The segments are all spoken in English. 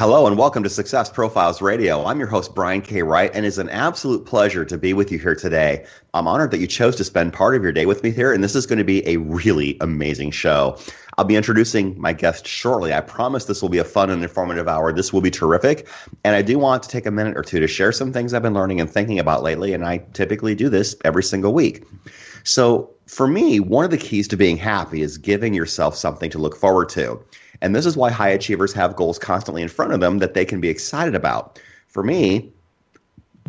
Hello and welcome to Success Profiles Radio. I'm your host, Brian K. Wright, and it's an absolute pleasure to be with you here today. I'm honored that you chose to spend part of your day with me here, and this is going to be a really amazing show. I'll be introducing my guest shortly. I promise this will be a fun and informative hour. This will be terrific. And I do want to take a minute or two to share some things I've been learning and thinking about lately, and I typically do this every single week. So, for me, one of the keys to being happy is giving yourself something to look forward to. And this is why high achievers have goals constantly in front of them that they can be excited about. For me,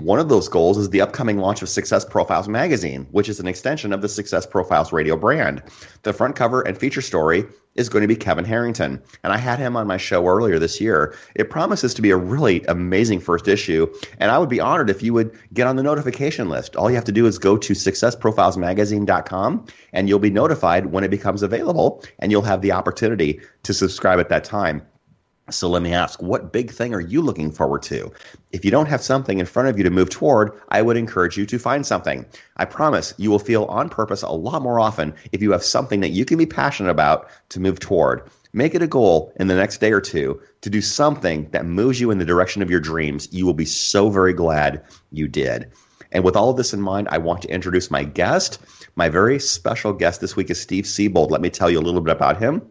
one of those goals is the upcoming launch of Success Profiles magazine, which is an extension of the Success Profiles radio brand. The front cover and feature story is going to be Kevin Harrington, and I had him on my show earlier this year. It promises to be a really amazing first issue, and I would be honored if you would get on the notification list. All you have to do is go to successprofilesmagazine.com and you'll be notified when it becomes available, and you'll have the opportunity to subscribe at that time. So let me ask, what big thing are you looking forward to? If you don't have something in front of you to move toward, I would encourage you to find something. I promise you will feel on purpose a lot more often if you have something that you can be passionate about to move toward. Make it a goal in the next day or two to do something that moves you in the direction of your dreams. You will be so very glad you did. And with all of this in mind, I want to introduce my guest. My very special guest this week is Steve Siebold. Let me tell you a little bit about him.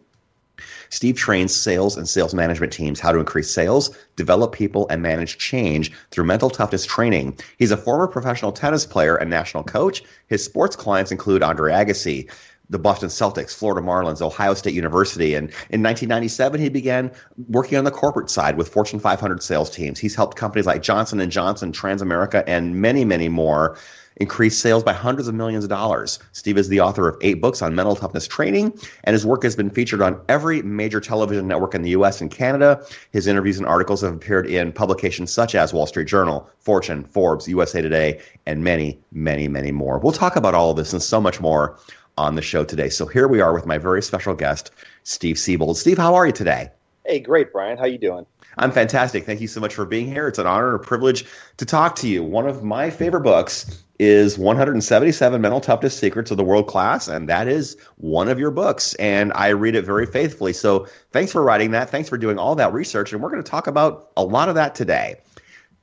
Steve trains sales and sales management teams how to increase sales, develop people, and manage change through mental toughness training. He's a former professional tennis player and national coach. His sports clients include Andre Agassi, the Boston Celtics, Florida Marlins, Ohio State University. And in 1997, he began working on the corporate side with Fortune 500 sales teams. He's helped companies like Johnson & Johnson, Transamerica, and many, many more increased sales by hundreds of millions of dollars. Steve is the author of eight books on mental toughness training, and his work has been featured on every major television network in the US and Canada. His interviews and articles have appeared in publications such as Wall Street Journal, Fortune, Forbes, USA Today, and many, many, many more. We'll talk about all of this and so much more on the show today. So here we are with my very special guest, Steve Siebold. Steve, how are you today? Hey, great, Brian. How you doing? I'm fantastic. Thank you so much for being here. It's an honor and a privilege to talk to you. One of my favorite books is 177 Mental Toughness Secrets of the World Class, and that is one of your books. And I read it very faithfully. So thanks for writing that. Thanks for doing all that research. And we're going to talk about a lot of that today.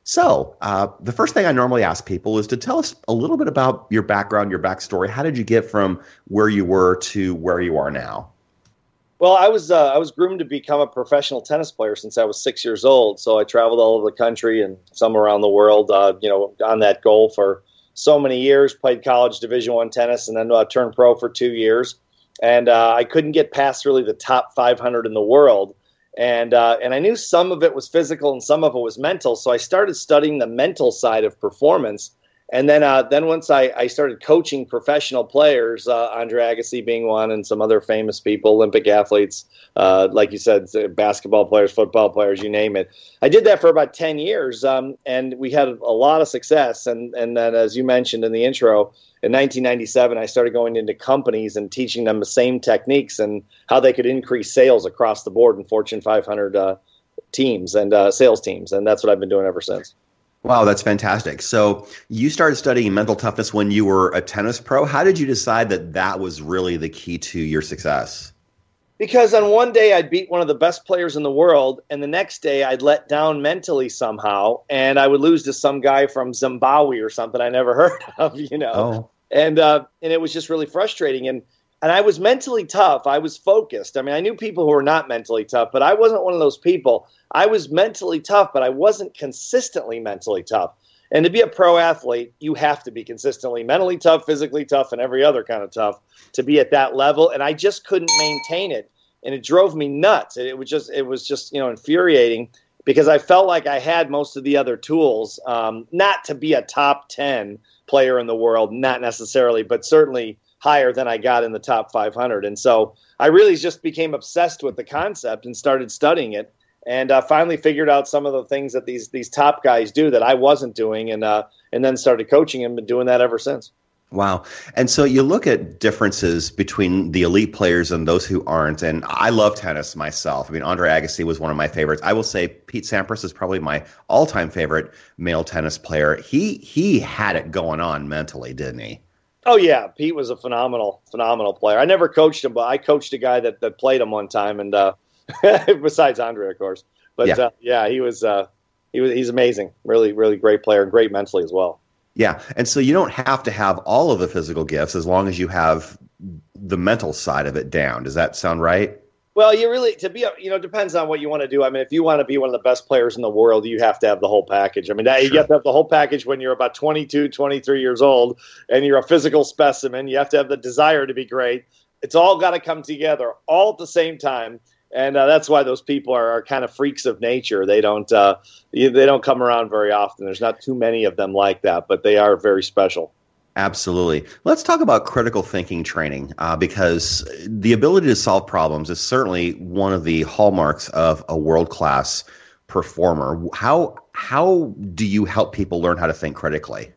So, uh, the first thing I normally ask people is to tell us a little bit about your background, your backstory. How did you get from where you were to where you are now? Well, I was uh, I was groomed to become a professional tennis player since I was six years old. So I traveled all over the country and some around the world. Uh, you know, on that goal for so many years. Played college Division One tennis, and then uh, turned pro for two years. And uh, I couldn't get past really the top 500 in the world. And uh, and I knew some of it was physical and some of it was mental. So I started studying the mental side of performance and then uh, then once I, I started coaching professional players, uh, Andre Agassi being one, and some other famous people, Olympic athletes, uh, like you said, basketball players, football players, you name it. I did that for about ten years, um, and we had a lot of success. And and then, as you mentioned in the intro, in 1997, I started going into companies and teaching them the same techniques and how they could increase sales across the board in Fortune 500 uh, teams and uh, sales teams, and that's what I've been doing ever since. Wow, that's fantastic. So you started studying mental toughness when you were a tennis pro. How did you decide that that was really the key to your success? Because on one day I'd beat one of the best players in the world, and the next day I'd let down mentally somehow, and I would lose to some guy from Zimbabwe or something I never heard of, you know. Oh. And uh, and it was just really frustrating. And and I was mentally tough. I was focused. I mean, I knew people who were not mentally tough, but I wasn't one of those people. I was mentally tough, but I wasn't consistently mentally tough. And to be a pro athlete, you have to be consistently mentally tough, physically tough, and every other kind of tough to be at that level. And I just couldn't maintain it, and it drove me nuts. It was just, it was just, you know, infuriating because I felt like I had most of the other tools, um, not to be a top 10 player in the world, not necessarily, but certainly higher than I got in the top 500. And so I really just became obsessed with the concept and started studying it. And uh, finally figured out some of the things that these these top guys do that I wasn't doing, and uh, and then started coaching and doing that ever since. Wow. And so you look at differences between the elite players and those who aren't. And I love tennis myself. I mean, Andre Agassi was one of my favorites. I will say Pete Sampras is probably my all-time favorite male tennis player. He he had it going on mentally, didn't he? Oh yeah, Pete was a phenomenal, phenomenal player. I never coached him, but I coached a guy that, that played him one time, and uh, besides Andre, of course. But yeah, uh, yeah he was uh, he was he's amazing. Really, really great player, and great mentally as well. Yeah, and so you don't have to have all of the physical gifts as long as you have the mental side of it down. Does that sound right? Well, you really to be you know depends on what you want to do. I mean, if you want to be one of the best players in the world, you have to have the whole package. I mean, sure. you have to have the whole package when you're about 22, 23 years old and you're a physical specimen. You have to have the desire to be great. It's all got to come together all at the same time and uh, that's why those people are, are, kind of freaks of nature. They don't uh, they don't come around very often. There's not too many of them like that, but they are very special. Absolutely. Let's talk about critical thinking training uh, because the ability to solve problems is certainly one of the hallmarks of a world class performer. How how do you help people learn how to think critically?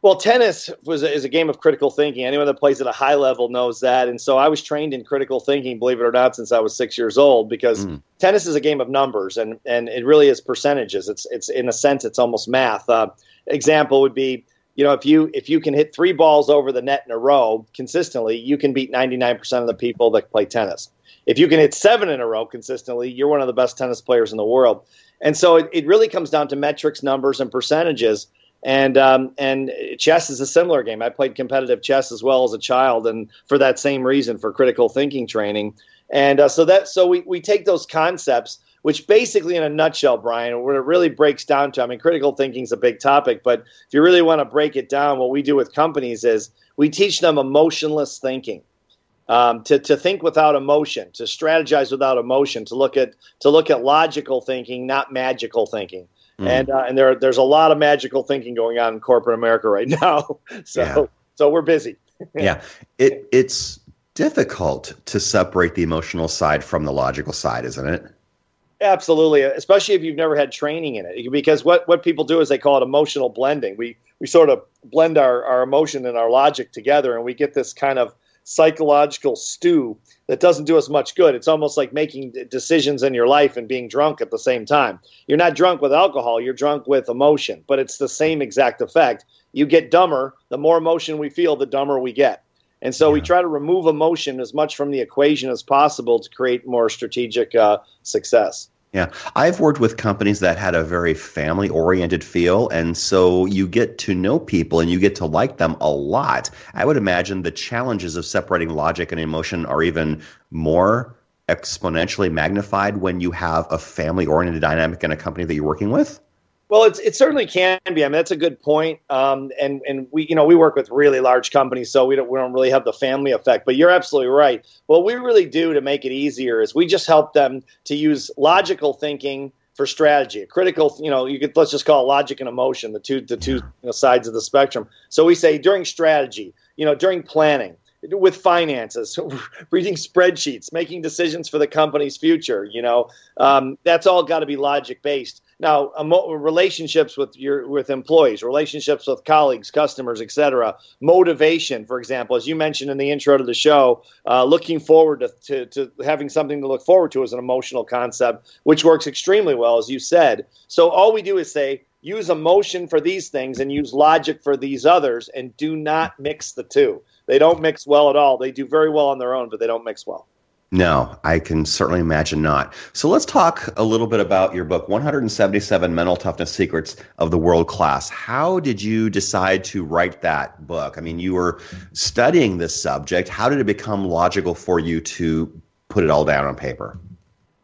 Well, tennis was a, is a game of critical thinking. Anyone that plays at a high level knows that. And so I was trained in critical thinking, believe it or not, since I was six years old, because mm. tennis is a game of numbers, and and it really is percentages. It's it's in a sense, it's almost math. Uh, example would be, you know, if you if you can hit three balls over the net in a row consistently, you can beat ninety nine percent of the people that play tennis. If you can hit seven in a row consistently, you're one of the best tennis players in the world. And so it, it really comes down to metrics, numbers, and percentages and um, and chess is a similar game. I played competitive chess as well as a child, and for that same reason, for critical thinking training. And uh, so that so we we take those concepts, which basically, in a nutshell, Brian, what it really breaks down to. I mean, critical thinking is a big topic, but if you really want to break it down, what we do with companies is we teach them emotionless thinking. Um, to, to think without emotion, to strategize without emotion, to look at to look at logical thinking, not magical thinking. Mm. And uh, and there there's a lot of magical thinking going on in corporate America right now. so yeah. so we're busy. yeah, it it's difficult to separate the emotional side from the logical side, isn't it? Absolutely, especially if you've never had training in it. Because what, what people do is they call it emotional blending. We we sort of blend our, our emotion and our logic together, and we get this kind of psychological stew that doesn't do us much good. It's almost like making decisions in your life and being drunk at the same time. You're not drunk with alcohol, you're drunk with emotion, but it's the same exact effect. You get dumber. The more emotion we feel, the dumber we get. And so yeah. we try to remove emotion as much from the equation as possible to create more strategic uh, success. Yeah, I've worked with companies that had a very family oriented feel. And so you get to know people and you get to like them a lot. I would imagine the challenges of separating logic and emotion are even more exponentially magnified when you have a family oriented dynamic in a company that you're working with. Well, it's, it certainly can be. I mean, that's a good point. Um, and and we you know we work with really large companies, so we don't we don't really have the family effect. But you're absolutely right. What we really do to make it easier is we just help them to use logical thinking for strategy. A critical, you know, you could let's just call it logic and emotion, the two the two you know, sides of the spectrum. So we say during strategy, you know, during planning, with finances, reading spreadsheets, making decisions for the company's future. You know, um, that's all got to be logic based. Now, relationships with your with employees, relationships with colleagues, customers, etc. Motivation, for example, as you mentioned in the intro to the show, uh, looking forward to, to, to having something to look forward to is an emotional concept, which works extremely well, as you said. So all we do is say use emotion for these things and use logic for these others, and do not mix the two. They don't mix well at all. They do very well on their own, but they don't mix well. No, I can certainly imagine not. So let's talk a little bit about your book, 177 Mental Toughness Secrets of the World Class. How did you decide to write that book? I mean, you were studying this subject. How did it become logical for you to put it all down on paper?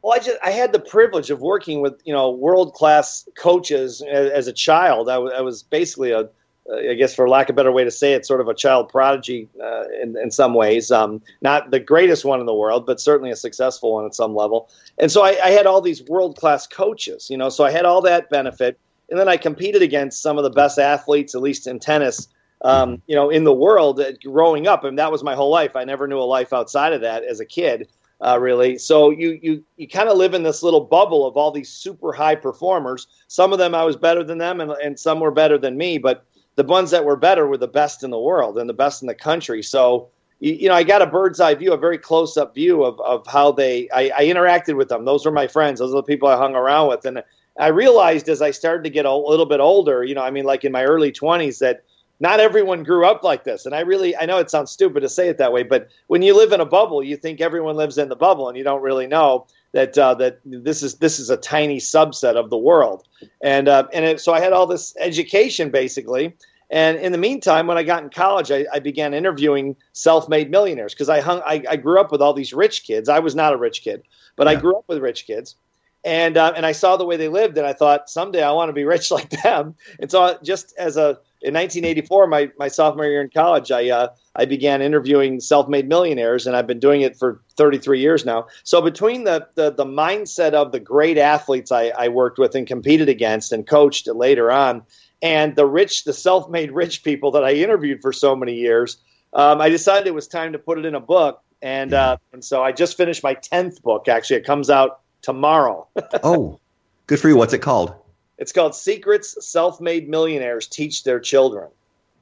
Well, I just I had the privilege of working with you know world class coaches as, as, a child. I, w- I was basically a I guess for lack of a better way to say it, sort of a child prodigy uh, in, in some ways. Um, not the greatest one in the world, but certainly a successful one at some level. And so I, I had all these world class coaches, you know, so I had all that benefit. And then I competed against some of the best athletes, at least in tennis, um, you know, in the world uh, growing up. And that was my whole life. I never knew a life outside of that as a kid. Uh, really. So you you you kind of live in this little bubble of all these super high performers. Some of them I was better than them, and, and some were better than me. But the ones that were better were the best in the world and the best in the country. So, you, you know, I got a bird's eye view, a very close up view of, of how they, I, I, interacted with them. Those were my friends. Those are the people I hung around with. And I realized as I started to get a little bit older, you know, I mean, like in my early 20s, that not everyone grew up like this. And I really, I know it sounds stupid to say it that way, but when you live in a bubble, you think everyone lives in the bubble and you don't really know that uh, that this is this is a tiny subset of the world, and uh, and it, so I had all this education basically. And in the meantime, when I got in college, I, I began interviewing self-made millionaires because I hung I, I, grew up with all these rich kids. I was not a rich kid, but yeah. I grew up with rich kids, and uh, and I saw the way they lived, and I thought someday I want to be rich like them. And so just as a in 1984, my, my sophomore year in college, I uh, I began interviewing self-made millionaires, and I've been doing it for 33 years now. So between the the, the mindset of the great athletes I, I worked with and competed against and coached later on, and the rich, the self-made rich people that I interviewed for so many years, um, I decided it was time to put it in a book, and uh, and so I just finished my 10th book. Actually, it comes out tomorrow. oh, good for you. What's it called? It's called Secrets Self Made Millionaires Teach Their Children.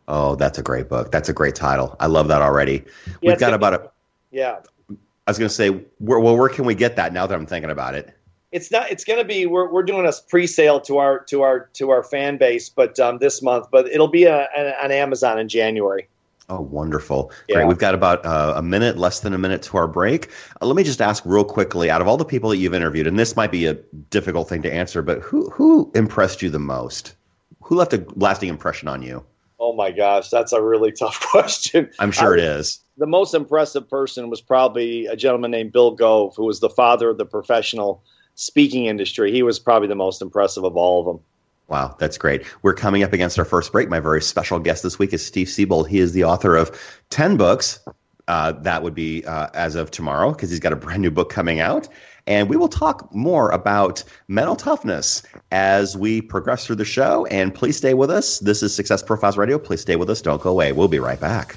Oh, that's a great book. That's a great title. I love that already. Yeah, We've got about a. Yeah. I was going to say, where, well, where can we get that now that I'm thinking about it? It's not. It's going to be. We're, we're doing a pre-sale to our to our to our fan base, but um, this month. But it'll be a, a, on Amazon in January. Oh, wonderful. Yeah. Great. We've got about uh, a minute, less than a minute to our break. Uh, let me just ask real quickly out of all the people that you've interviewed, and this might be a difficult thing to answer, but who, who impressed you the most? Who left a lasting impression on you? Oh, my gosh. That's a really tough question. I'm sure I, it is. The most impressive person was probably a gentleman named Bill Gove, who was the father of the professional speaking industry. He was probably the most impressive of all of them. Wow, that's great. We're coming up against our first break. My very special guest this week is Steve Siebold. He is the author of 10 books. Uh, that would be uh, as of tomorrow because he's got a brand new book coming out. And we will talk more about mental toughness as we progress through the show. And please stay with us. This is Success Profiles Radio. Please stay with us. Don't go away. We'll be right back.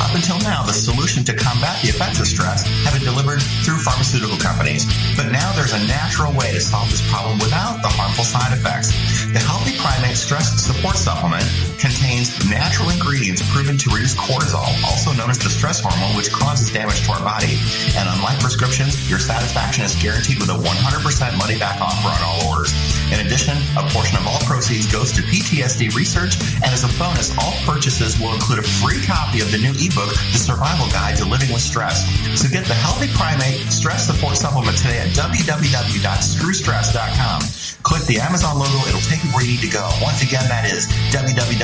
Up until now, the solution to combat the effects of stress have been delivered through pharmaceutical companies. But now there's a natural way to solve this problem without the harmful side effects. The Healthy Primate Stress Support Supplement contains natural ingredients proven to reduce cortisol, also known as the stress hormone, which causes damage to our body. And unlike prescriptions, your satisfaction is guaranteed with a 100% money back offer on all orders. In addition, a portion of all proceeds goes to PTSD research, and as a bonus, all purchases will include a free copy of the new ebook, The Survival Guide to Living with Stress. So get the Healthy Primate Stress Support Supplement today at www.screwstress.com. Click the Amazon logo, it'll take you where you need to go. Once again, that is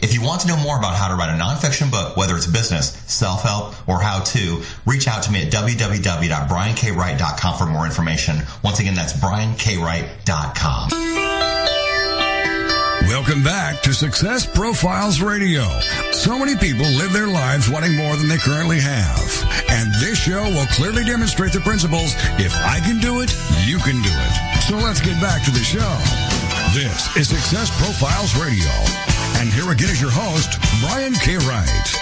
If you want to know more about how to write a nonfiction book, whether it's business, self-help, or how to, reach out to me at www.briankwright.com for more information. Once again, that's briankwright.com. Welcome back to Success Profiles Radio. So many people live their lives wanting more than they currently have. And this show will clearly demonstrate the principles if I can do it, you can do it. So let's get back to the show. This is Success Profiles Radio. And here again is your host, Brian K. Wright.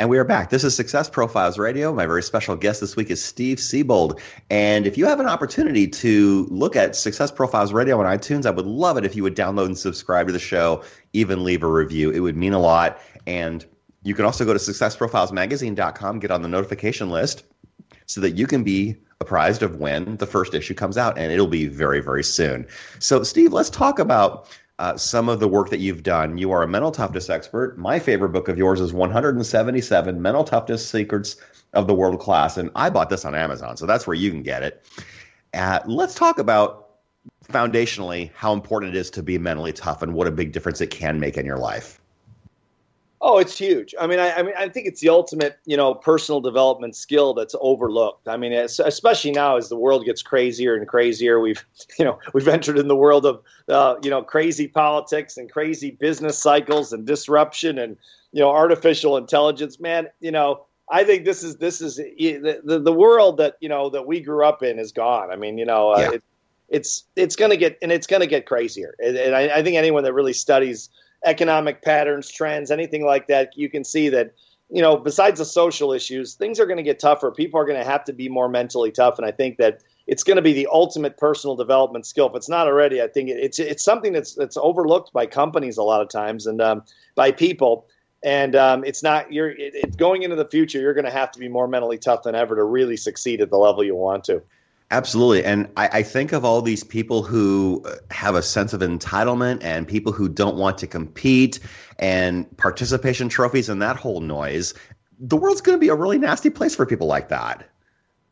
And we are back. This is Success Profiles Radio. My very special guest this week is Steve Siebold. And if you have an opportunity to look at Success Profiles Radio on iTunes, I would love it if you would download and subscribe to the show, even leave a review. It would mean a lot. And you can also go to successprofilesmagazine.com, get on the notification list so that you can be apprised of when the first issue comes out, and it'll be very, very soon. So, Steve, let's talk about uh, some of the work that you've done. You are a mental toughness expert. My favorite book of yours is 177 Mental Toughness Secrets of the World Class, and I bought this on Amazon, so that's where you can get it. Uh, let's talk about foundationally how important it is to be mentally tough and what a big difference it can make in your life. Oh, it's huge. I mean, I, I, mean, I think it's the ultimate, you know, personal development skill that's overlooked. I mean, especially now as the world gets crazier and crazier, we've, you know, we've entered in the world of, uh, you know, crazy politics and crazy business cycles and disruption and, you know, artificial intelligence. Man, you know, I think this is this is the the, the world that you know that we grew up in is gone. I mean, you know, uh, yeah. it, it's it's going to get and it's going to get crazier. And, and I, I think anyone that really studies economic patterns, trends, anything like that, you can see that you know, besides the social issues, things are going to get tougher. People are going to have to be more mentally tough, and I think that it's going to be the ultimate personal development skill. If it's not already, I think it's it's something that's that's overlooked by companies a lot of times and um, by people. And um, it's not you're it, it, going into the future. You're going to have to be more mentally tough than ever to really succeed at the level you want to. Absolutely. And I, I, think of all these people who uh, have a sense of entitlement and people who don't want to compete and participation trophies and that whole noise. The world's going to be a really nasty place for people like that.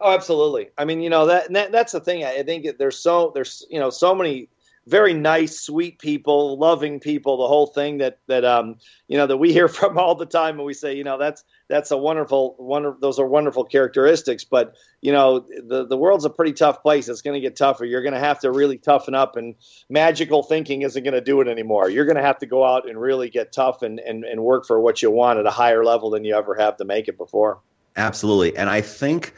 Oh, absolutely. I mean, you know that, that that's the thing. I think there's so there's you know so many very nice, sweet people, loving people, the whole thing that that um you know that we hear from all the time, and we say, you know, that's that's a wonderful one. Those are wonderful characteristics, but you know, the the world's a pretty tough place. It's going to get tougher. You're going to have to really toughen up, and magical thinking isn't going to do it anymore. You're going to have to go out and really get tough and and and work for what you want at a higher level than you ever have to make it before. Absolutely, and I think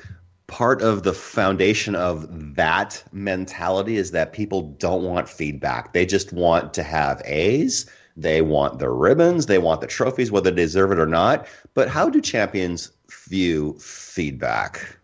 part of the foundation of that mentality is that people don't want feedback. They just want to have A's. They want the ribbons. They want the trophies, whether they deserve it or not. But how do champions view feedback?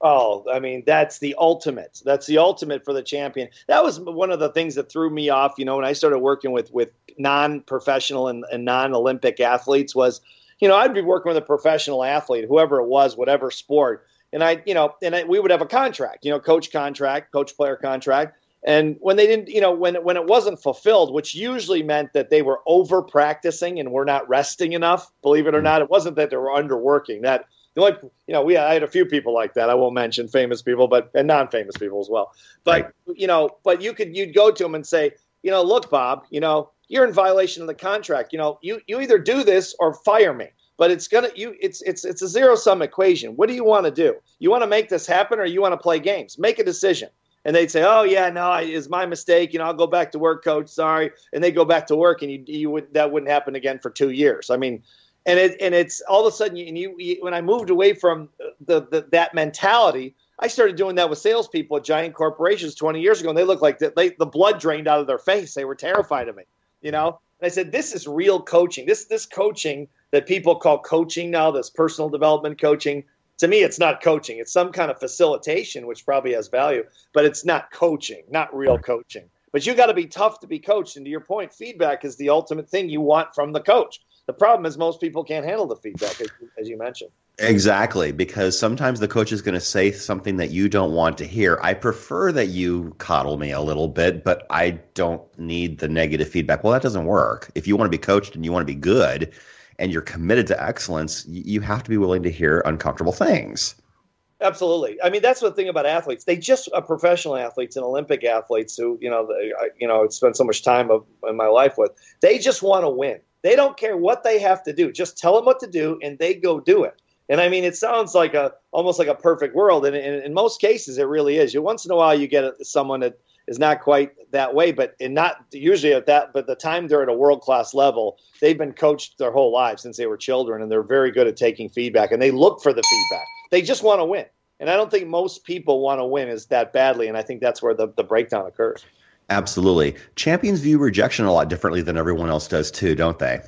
Oh, I mean, that's the ultimate. That's the ultimate for the champion. That was one of the things that threw me off, you know, when I started working with with non-professional and, and non-Olympic athletes was, you know, I'd be working with a professional athlete, whoever it was, whatever sport, and I, you know, and I, we would have a contract, you know, coach contract, coach player contract. And when they didn't, you know, when when it wasn't fulfilled, which usually meant that they were over practicing and were not resting enough. Believe it or mm. not, it wasn't that they were underworking. That the only, you know, we I had a few people like that. I won't mention famous people, but and non-famous people as well. But right. you know, but you could you'd go to them and say, you know, look, Bob, you know, you're in violation of the contract. You know, you you either do this or fire me but it's gonna you it's it's it's a zero sum equation. What do you want to do? You want to make this happen, or you want to play games? Make a decision. And they'd say, "Oh yeah, no, it's my mistake. You know, I'll go back to work, coach. Sorry." And they go back to work, and you you would that wouldn't happen again for two years. I mean, and it and it's all of a sudden, and you, you when I moved away from the, the that mentality. I started doing that with salespeople at giant corporations 20 years ago, and they looked like the, they, the blood drained out of their face. They were terrified of me, you know. And I said, "This is real coaching. This this coaching that people call coaching now, this personal development coaching. To me, it's not coaching. It's some kind of facilitation, which probably has value, but it's not coaching, not real coaching. But you got to be tough to be coached. And to your point, feedback is the ultimate thing you want from the coach. The problem is most people can't handle the feedback, as, as you mentioned. Exactly, because sometimes the coach is going to say something that you don't want to hear. I prefer that you coddle me a little bit, but I don't need the negative feedback. Well, that doesn't work. If you want to be coached and you want to be good, and you're committed to excellence, you have to be willing to hear uncomfortable things. Absolutely. I mean, that's the thing about athletes. They just are professional athletes and Olympic athletes who, you know, they, you know, spend so much time of, in my life with. They just want to win. They don't care what they have to do. Just tell them what to do, and they go do it. And I mean, it sounds like a almost like a perfect world, and, and in most cases, it really is. You once in a while, you get someone that is not quite that way, but in not usually at that, but the time they're at a world class level, they've been coached their whole lives since they were children, and they're very good at taking feedback, and they look for the feedback. They just want to win. And I don't think most people want to win is that badly. And I think that's where the, the breakdown occurs. Absolutely. Champions view rejection a lot differently than everyone else does too, don't they?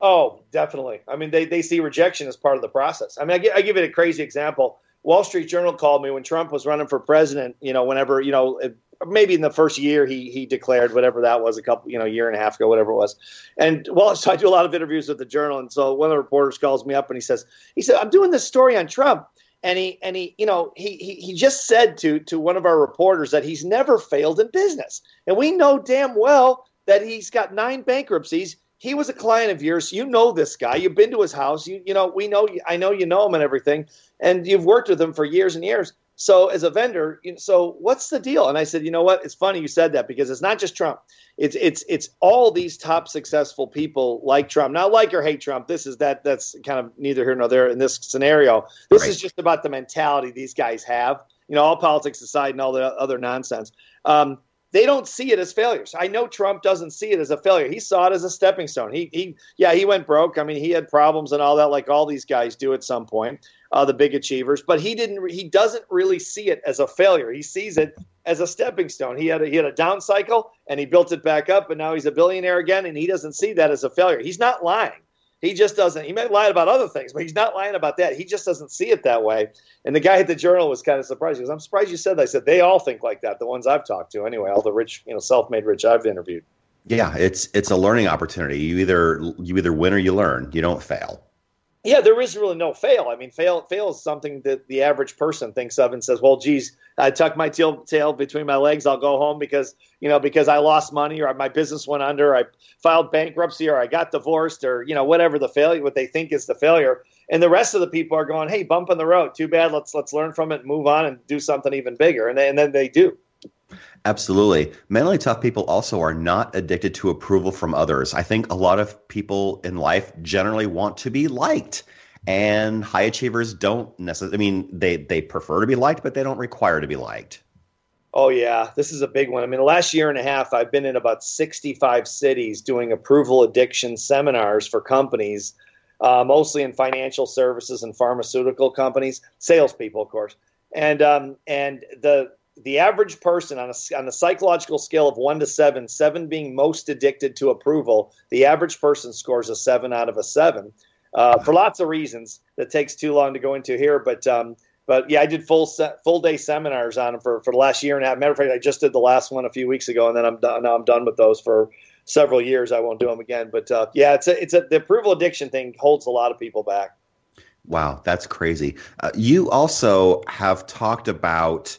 Oh, definitely. I mean, they, they see rejection as part of the process. I mean, I, I give it a crazy example. Wall Street Journal called me when Trump was running for president. You know, whenever you know, maybe in the first year he he declared whatever that was, a couple you know year and a half ago, whatever it was. And well, so I do a lot of interviews with the Journal, and so one of the reporters calls me up and he says, he said, I'm doing this story on Trump, and he and he you know he, he he just said to to one of our reporters that he's never failed in business, and we know damn well that he's got nine bankruptcies he was a client of yours. You know this guy. You've been to his house. You you know we know. I know you know him and everything, and you've worked with him for years and years. So as a vendor, you know, so what's the deal? And I said, you know what? It's funny you said that because it's not just Trump. It's it's it's all these top successful people like Trump. Not like or hate Trump. This is that that's kind of neither here nor there in this scenario. This right. is just about the mentality these guys have. You know, all politics aside and all the other nonsense. Um, they don't see it as failures. I know Trump doesn't see it as a failure. He saw it as a stepping stone. He, he, yeah, he went broke. I mean, he had problems and all that, like all these guys do at some point, uh, the big achievers. But he didn't. He doesn't really see it as a failure. He sees it as a stepping stone. He had a, he had a down cycle and he built it back up, and now he's a billionaire again. And he doesn't see that as a failure. He's not lying. He just doesn't. He might lie about other things, but he's not lying about that. He just doesn't see it that way. And the guy at the Journal was kind of surprised. He goes, "I'm surprised you said that." I said, "They all think like that. The ones I've talked to, anyway. All the rich, you know, self-made rich I've interviewed." Yeah, it's it's a learning opportunity. You either you either win or you learn. You don't fail yeah, there is really no fail. I mean, fail fail is something that the average person thinks of and says, "Well, geez, I tuck my tail, tail between my legs. I'll go home because you know because I lost money or my business went under, I filed bankruptcy or I got divorced or you know whatever the failure, what they think is the failure." And the rest of the people are going, "Hey, bump in the road. Too bad. Let's let's learn from it, and move on, and do something even bigger." And they, and then they do. Absolutely. Mentally tough people also are not addicted to approval from others. I think a lot of people in life generally want to be liked. And high achievers don't necessarily, I mean, they, they prefer to be liked, but they don't require to be liked. Oh, yeah. This is a big one. I mean, the last year and a half, I've been in about 65 cities doing approval addiction seminars for companies, uh, mostly in financial services and pharmaceutical companies, salespeople, of course. And um, and the the average person on a, on a psychological scale of one to seven, seven being most addicted to approval, the average person scores a seven out of a seven uh, for lots of reasons that takes too long to go into here. But um, but yeah, I did full set, full day seminars on them for, for the last year and a half. Matter of fact, I just did the last one a few weeks ago, and then I'm done. Now I'm done with those for several years. I won't do them again. But uh, yeah, it's a, it's a, the approval addiction thing holds a lot of people back. Wow, that's crazy. Uh, you also have talked about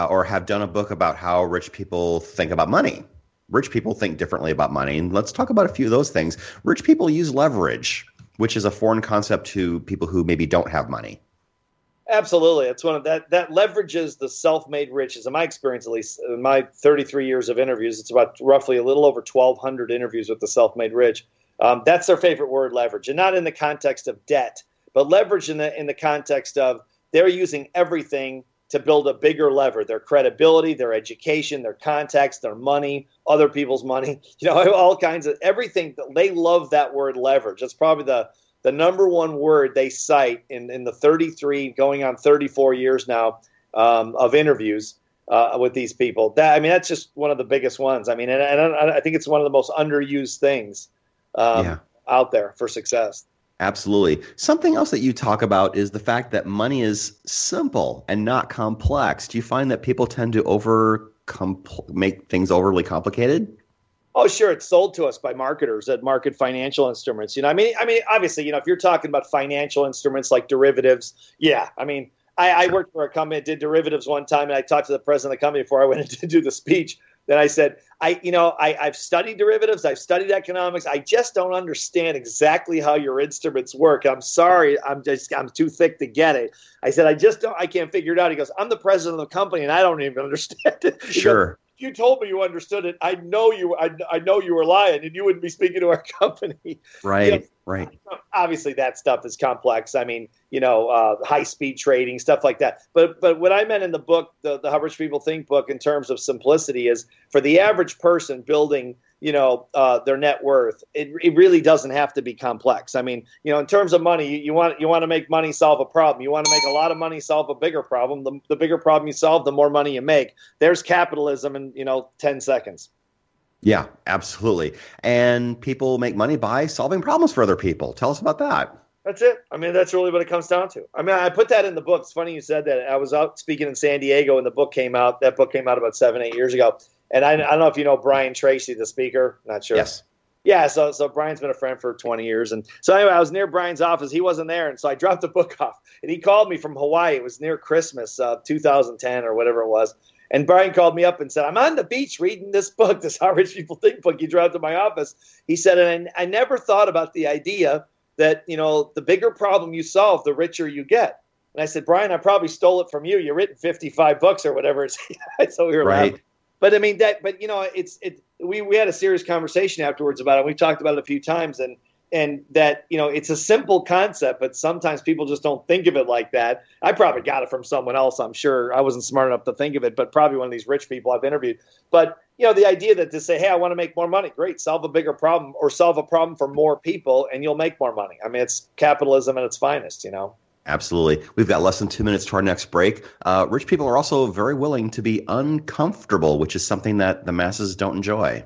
uh, or have done a book about how rich people think about money. Rich people think differently about money. And let's talk about a few of those things. Rich people use leverage, which is a foreign concept to people who maybe don't have money. Absolutely, it's one of that that leverages the self-made riches. In my experience, at least in my 33 years of interviews, it's about roughly a little over 1,200 interviews with the self-made rich. Um, that's their favorite word, leverage, and not in the context of debt, but leverage in the in the context of they're using everything to build a bigger lever their credibility their education their contacts their money other people's money you know all kinds of everything they love that word leverage. That's probably the the number one word they cite in, in the 33 going on 34 years now um, of interviews uh, with these people. That i mean that's just one of the biggest ones. I mean and, and i think it's one of the most underused things um, yeah. out there for success Absolutely. Something else that you talk about is the fact that money is simple and not complex. Do you find that people tend to over make things overly complicated? Oh, sure. It's sold to us by marketers that market financial instruments. You know, I mean, I mean, obviously, you know, if you're talking about financial instruments like derivatives, yeah, I mean, I, I worked for a company that did derivatives one time, and I talked to the president of the company before I went in to do the speech. Then I said, I, you know, I, I've studied derivatives, I've studied economics. I just don't understand exactly how your instruments work. I'm sorry, I'm just I'm too thick to get it. I said, I just don't, I can't figure it out. He goes, I'm the president of the company, and I don't even understand it. Sure. You told me you understood it. I know you. I, I know you were lying, and you wouldn't be speaking to our company. Right. You know, right. Obviously, that stuff is complex. I mean, you know, uh, high speed trading, stuff like that. But but what I meant in the book, the the Rich People Think book, in terms of simplicity, is for the average person building you know uh, their net worth. It, it really doesn't have to be complex. I mean, you know, in terms of money, you, you want you want to make money solve a problem. You want to make a lot of money solve a bigger problem. The, the bigger problem you solve, the more money you make. There's capitalism in you know ten seconds. Yeah, absolutely. And people make money by solving problems for other people. Tell us about that. That's it. I mean, that's really what it comes down to. I mean, I put that in the book. It's funny you said that. I was out speaking in San Diego, and the book came out. That book came out about seven, eight years ago. And I, I don't know if you know Brian Tracy, the speaker. Not sure. Yes. Yeah, so so Brian's been a friend for 20 years, and so anyway, I was near Brian's office. He wasn't there, and so I dropped the book off, and he called me from Hawaii. It was near Christmas, uh, 2010 or whatever it was. And Brian called me up and said, "I'm on the beach reading this book, this How Rich People Think book. You dropped to my office." He said, and I, I never thought about the idea that you know the bigger problem you solve, the richer you get. And I said, Brian, I probably stole it from you. You've written 55 books or whatever. so we were right. Laughing. But I mean that. But you know, it's it. We we had a serious conversation afterwards about it. We talked about it a few times, and and that you know it's a simple concept, but sometimes people just don't think of it like that. I probably got it from someone else. I'm sure I wasn't smart enough to think of it, but probably one of these rich people I've interviewed. But you know, the idea that to say, "Hey, I want to make more money," great, solve a bigger problem or solve a problem for more people, and you'll make more money. I mean, it's capitalism at its finest. You know. Absolutely. We've got less than two minutes to our next break. Uh, rich people are also very willing to be uncomfortable, which is something that the masses don't enjoy.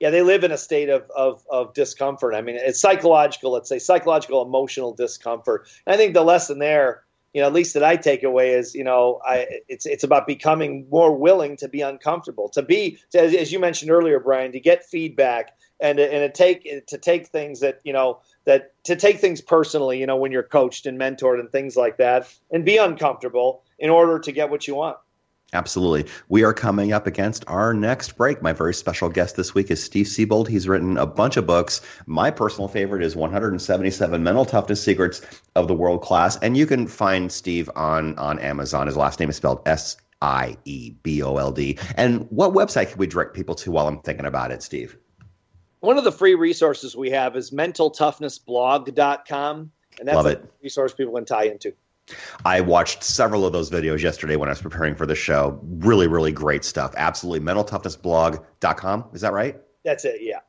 Yeah, they live in a state of, of, of discomfort. I mean, it's psychological, let's say psychological, emotional discomfort. And I think the lesson there, you know, at least that I take away is, you know, I, it's, it's about becoming more willing to be uncomfortable, to be, to, as you mentioned earlier, Brian, to get feedback and, and to take, to take things that, you know, that to take things personally, you know, when you're coached and mentored and things like that, and be uncomfortable in order to get what you want. Absolutely. We are coming up against our next break. My very special guest this week is Steve Siebold. He's written a bunch of books. My personal favorite is 177 Mental Toughness Secrets of the World Class. And you can find Steve on, on Amazon. His last name is spelled S I E B O L D. And what website can we direct people to while I'm thinking about it, Steve? One of the free resources we have is mentaltoughnessblog.com. And that's Love a it. resource people can tie into. I watched several of those videos yesterday when I was preparing for the show. Really, really great stuff. Absolutely. MentalToughnessBlog.com. Is that right? That's it, yeah.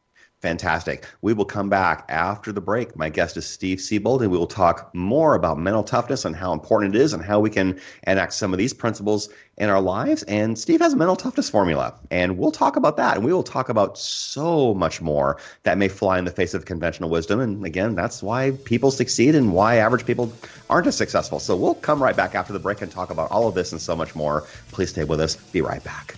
Fantastic. We will come back after the break. My guest is Steve Siebold, and we will talk more about mental toughness and how important it is and how we can enact some of these principles in our lives. And Steve has a mental toughness formula, and we'll talk about that. And we will talk about so much more that may fly in the face of conventional wisdom. And again, that's why people succeed and why average people aren't as successful. So we'll come right back after the break and talk about all of this and so much more. Please stay with us. Be right back.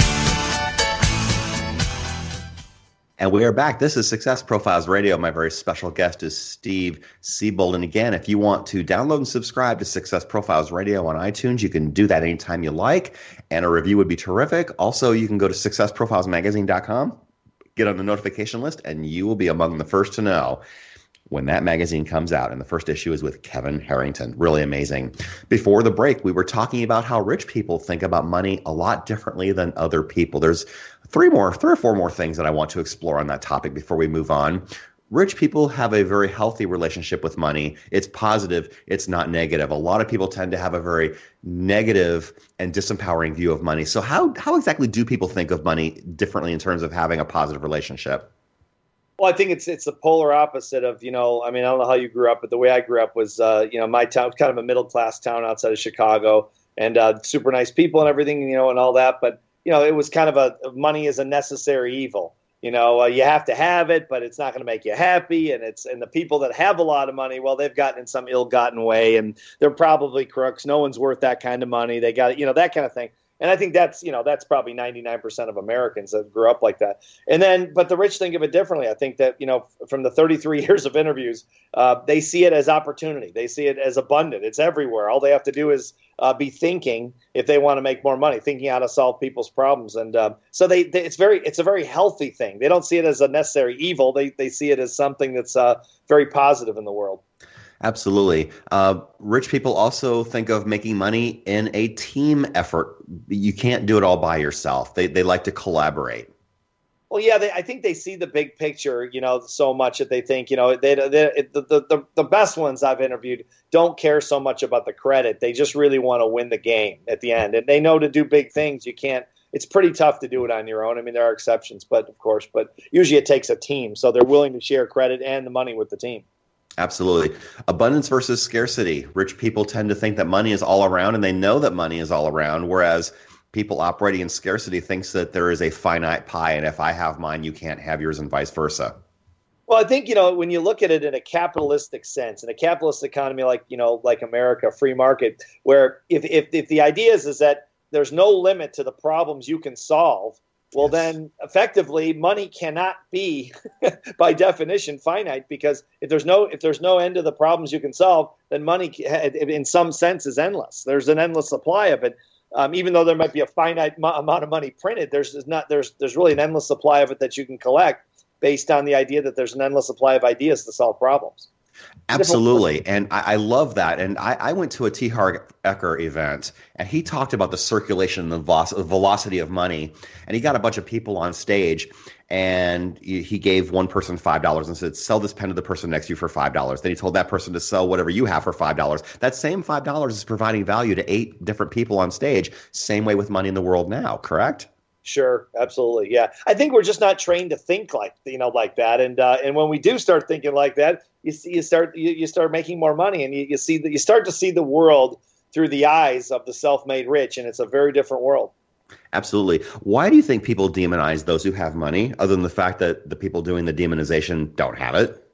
And we are back. This is Success Profiles Radio. My very special guest is Steve Siebold. And again, if you want to download and subscribe to Success Profiles Radio on iTunes, you can do that anytime you like. And a review would be terrific. Also, you can go to successprofilesmagazine.com, get on the notification list, and you will be among the first to know when that magazine comes out. And the first issue is with Kevin Harrington. Really amazing. Before the break, we were talking about how rich people think about money a lot differently than other people. There's three more, three or four more things that I want to explore on that topic before we move on. Rich people have a very healthy relationship with money. It's positive, it's not negative. A lot of people tend to have a very negative and disempowering view of money. So, how, how exactly do people think of money differently in terms of having a positive relationship? Well, I think it's it's the polar opposite of you know. I mean, I don't know how you grew up, but the way I grew up was uh, you know my town, was kind of a middle class town outside of Chicago, and uh, super nice people and everything, you know, and all that. But you know, it was kind of a money is a necessary evil. You know, uh, you have to have it, but it's not going to make you happy. And it's and the people that have a lot of money, well, they've gotten in some ill-gotten way, and they're probably crooks. No one's worth that kind of money. They got you know that kind of thing. And I think that's you know that's probably 99% of Americans that grew up like that. And then, but the rich think of it differently. I think that you know from the 33 years of interviews, uh, they see it as opportunity. They see it as abundant. It's everywhere. All they have to do is uh, be thinking if they want to make more money, thinking how to solve people's problems. And uh, so they, they, it's very it's a very healthy thing. They don't see it as a necessary evil. They they see it as something that's uh, very positive in the world. Absolutely. Uh, rich people also think of making money in a team effort. You can't do it all by yourself. They, they like to collaborate. Well, yeah, they, I think they see the big picture, you know, so much that they think, you know, they, they, the, the, the best ones I've interviewed don't care so much about the credit. They just really want to win the game at the end. And they know to do big things, you can't, it's pretty tough to do it on your own. I mean, there are exceptions, but of course, but usually it takes a team. So they're willing to share credit and the money with the team. Absolutely. Abundance versus scarcity. Rich people tend to think that money is all around and they know that money is all around, whereas people operating in scarcity thinks that there is a finite pie and if I have mine, you can't have yours and vice versa. Well, I think, you know, when you look at it in a capitalistic sense, in a capitalist economy like, you know, like America, free market, where if, if, if the idea is, is that there's no limit to the problems you can solve, well, yes. then effectively, money cannot be, by definition, finite because if there's no if there's no end to the problems you can solve, then money, in some sense, is endless. There's an endless supply of it. Um, even though there might be a finite mo- amount of money printed, there's, there's not there's there's really an endless supply of it that you can collect based on the idea that there's an endless supply of ideas to solve problems. Absolutely. And I, I, love that. And I, I, went to a T. Harv Eker event, and he talked about the circulation, and the velocity of money. And he got a bunch of people on stage, and he gave one person $5 and said, Sell this pen to the person next to you for $5. Then he told that person to sell whatever you have for $5. That same $5 is providing value to eight different people on stage. Same way with money in the world now, correct? Sure, absolutely, yeah. I think we're just not trained to think like you know like that, and uh, and when we do start thinking like that, you see, you start you, you start making more money, and you, you see that you start to see the world through the eyes of the self-made rich, and it's a very different world. Absolutely. Why do you think people demonize those who have money, other than the fact that the people doing the demonization don't have it?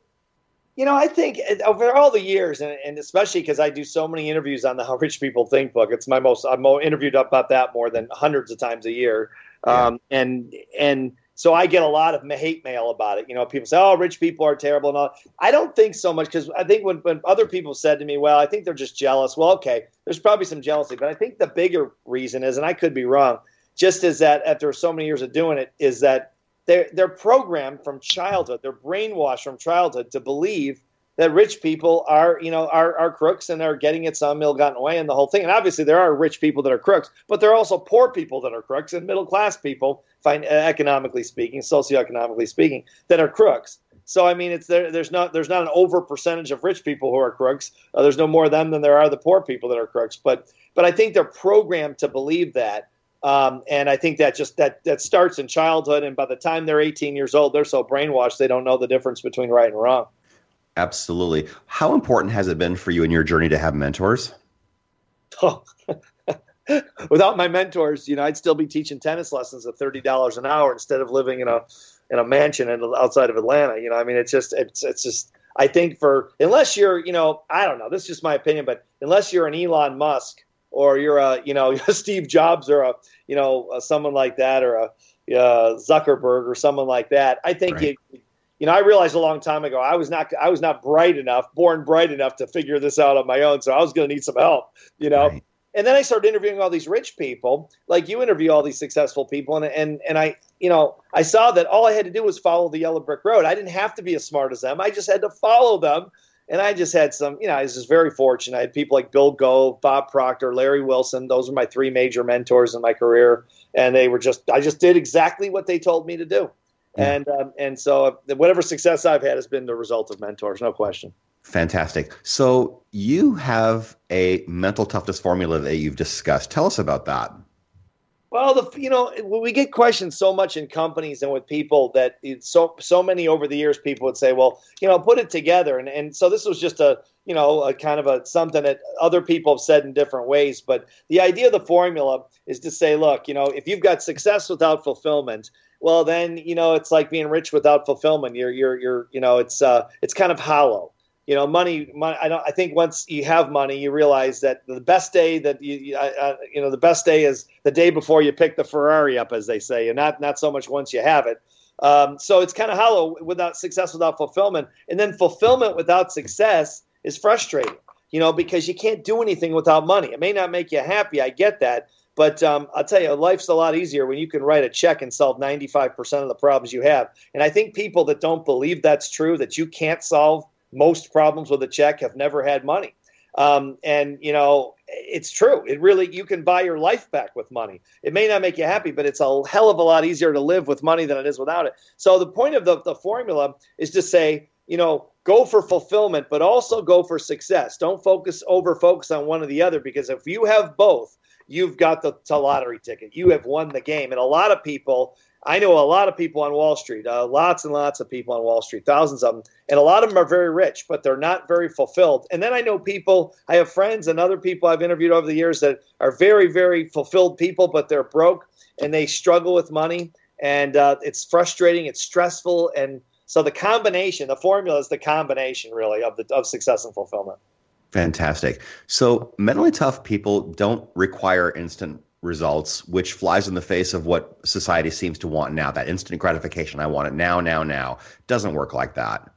You know, I think uh, over all the years, and, and especially because I do so many interviews on the How Rich People Think book, it's my most I'm interviewed about that more than hundreds of times a year. Um, and and so I get a lot of hate mail about it. You know, people say, "Oh, rich people are terrible," and all. I don't think so much because I think when when other people said to me, "Well, I think they're just jealous." Well, okay, there's probably some jealousy, but I think the bigger reason is, and I could be wrong, just as that after so many years of doing it, is that they're they're programmed from childhood, they're brainwashed from childhood to believe that rich people are, you know, are, are crooks and are getting it some ill-gotten way and the whole thing. And obviously, there are rich people that are crooks, but there are also poor people that are crooks and middle-class people, find, economically speaking, socioeconomically speaking, that are crooks. So I mean, it's there. There's not there's not an over percentage of rich people who are crooks. Uh, there's no more of them than there are the poor people that are crooks. But but I think they're programmed to believe that. Um, and I think that just that that starts in childhood, and by the time they're 18 years old, they're so brainwashed they don't know the difference between right and wrong. Absolutely. How important has it been for you in your journey to have mentors? Oh, without my mentors, you know, I'd still be teaching tennis lessons at thirty dollars an hour instead of living in a in a mansion in, outside of Atlanta. You know, I mean, it's just it's it's just. I think for unless you're, you know, I don't know. This is just my opinion, but unless you're an Elon Musk or you're a, you know, Steve Jobs or a, you know, someone like that or a uh, Zuckerberg or someone like that. I think right. you, you know, I realized a long time ago I was not I was not bright enough, born bright enough to figure this out on my own. So I was going to need some help, you know. Right. And then I started interviewing all these rich people, like you interview all these successful people, and and and I, you know, I saw that all I had to do was follow the yellow brick road. I didn't have to be as smart as them. I just had to follow them. And I just had some, you know, I was just very fortunate. I had people like Bill Gove, Bob Proctor, Larry Wilson. Those were my three major mentors in my career, and they were just, I just did exactly what they told me to do. Yeah. And um, and so whatever success I've had has been the result of mentors, no question. Fantastic. So you have a mental toughness formula that you've discussed. Tell us about that. Well, the you know we get questions so much in companies and with people that so so many over the years people would say, well, you know, put it together, and and so this was just a you know a kind of a something that other people have said in different ways, but the idea of the formula is to say, look, you know, if you've got success without fulfillment, well, then you know it's like being rich without fulfillment. You're you're you're you know it's uh it's kind of hollow you know, money, money. I don't. I think once you have money, you realize that the best day that you, uh, you know, the best day is the day before you pick the Ferrari up, as they say, and not not so much once you have it. Um, so it's kind of hollow without success, without fulfillment, and then fulfillment without success is frustrating. You know, because you can't do anything without money. It may not make you happy. I get that, but um, I'll tell you, life's a lot easier when you can write a check and solve 95% of the problems you have. And I think people that don't believe that's true, that you can't solve most problems with a check have never had money. Um, and you know, it's true. It really you can buy your life back with money. It may not make you happy, but it's a hell of a lot easier to live with money than it is without it. So the point of the, the formula is to say, you know, go for fulfillment, but also go for success. Don't focus over focus on one or the other because if you have both, you've got the, the lottery ticket. You have won the game. And a lot of people I know a lot of people on Wall Street, uh, lots and lots of people on Wall Street, thousands of them, and a lot of them are very rich, but they're not very fulfilled. And then I know people, I have friends and other people I've interviewed over the years that are very, very fulfilled people, but they're broke and they struggle with money, and uh, it's frustrating, it's stressful, and so the combination, the formula is the combination really of the of success and fulfillment. Fantastic. So mentally tough people don't require instant results, which flies in the face of what society seems to want now that instant gratification. I want it now, now, now. Doesn't work like that.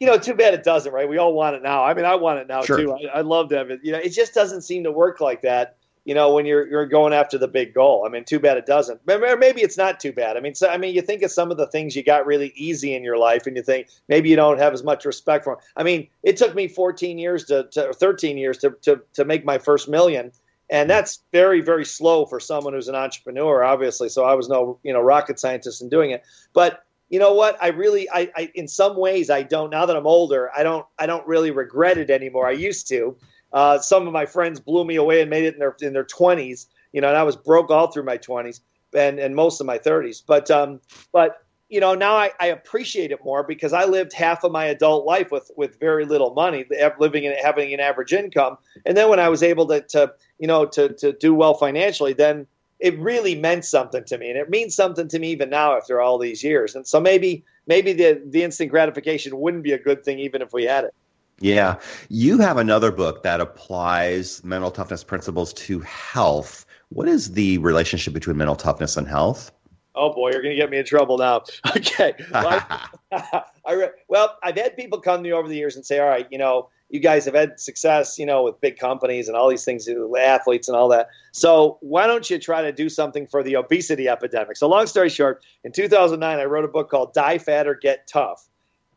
You know, too bad it doesn't, right? We all want it now. I mean, I want it now sure. too. I, I love to have it. You know, it just doesn't seem to work like that. You know, when you're you're going after the big goal. I mean, too bad it doesn't. Maybe it's not too bad. I mean, so I mean, you think of some of the things you got really easy in your life, and you think maybe you don't have as much respect for them. I mean, it took me 14 years to, to 13 years to, to to make my first million and that's very very slow for someone who's an entrepreneur obviously so i was no you know rocket scientist in doing it but you know what i really I, I in some ways i don't now that i'm older i don't i don't really regret it anymore i used to uh, some of my friends blew me away and made it in their in their 20s you know and i was broke all through my 20s and and most of my 30s but um but you know, now I, I, appreciate it more because I lived half of my adult life with with very little money, living and having an average income, and then when I was able to, to you know, to to do well financially, then it really meant something to me, and it means something to me even now after all these years. And so maybe maybe the the instant gratification wouldn't be a good thing even if we had it. Yeah, you have another book that applies mental toughness principles to health. What is the relationship between mental toughness and health? Oh boy, you're going to get me in trouble now. Okay. Well, I, I, well, I've had people come to me over the years and say, all right, you know, you guys have had success, you know, with big companies and all these things, athletes and all that. So why don't you try to do something for the obesity epidemic? So long story short, in 2009, I wrote a book called Die Fat or Get Tough.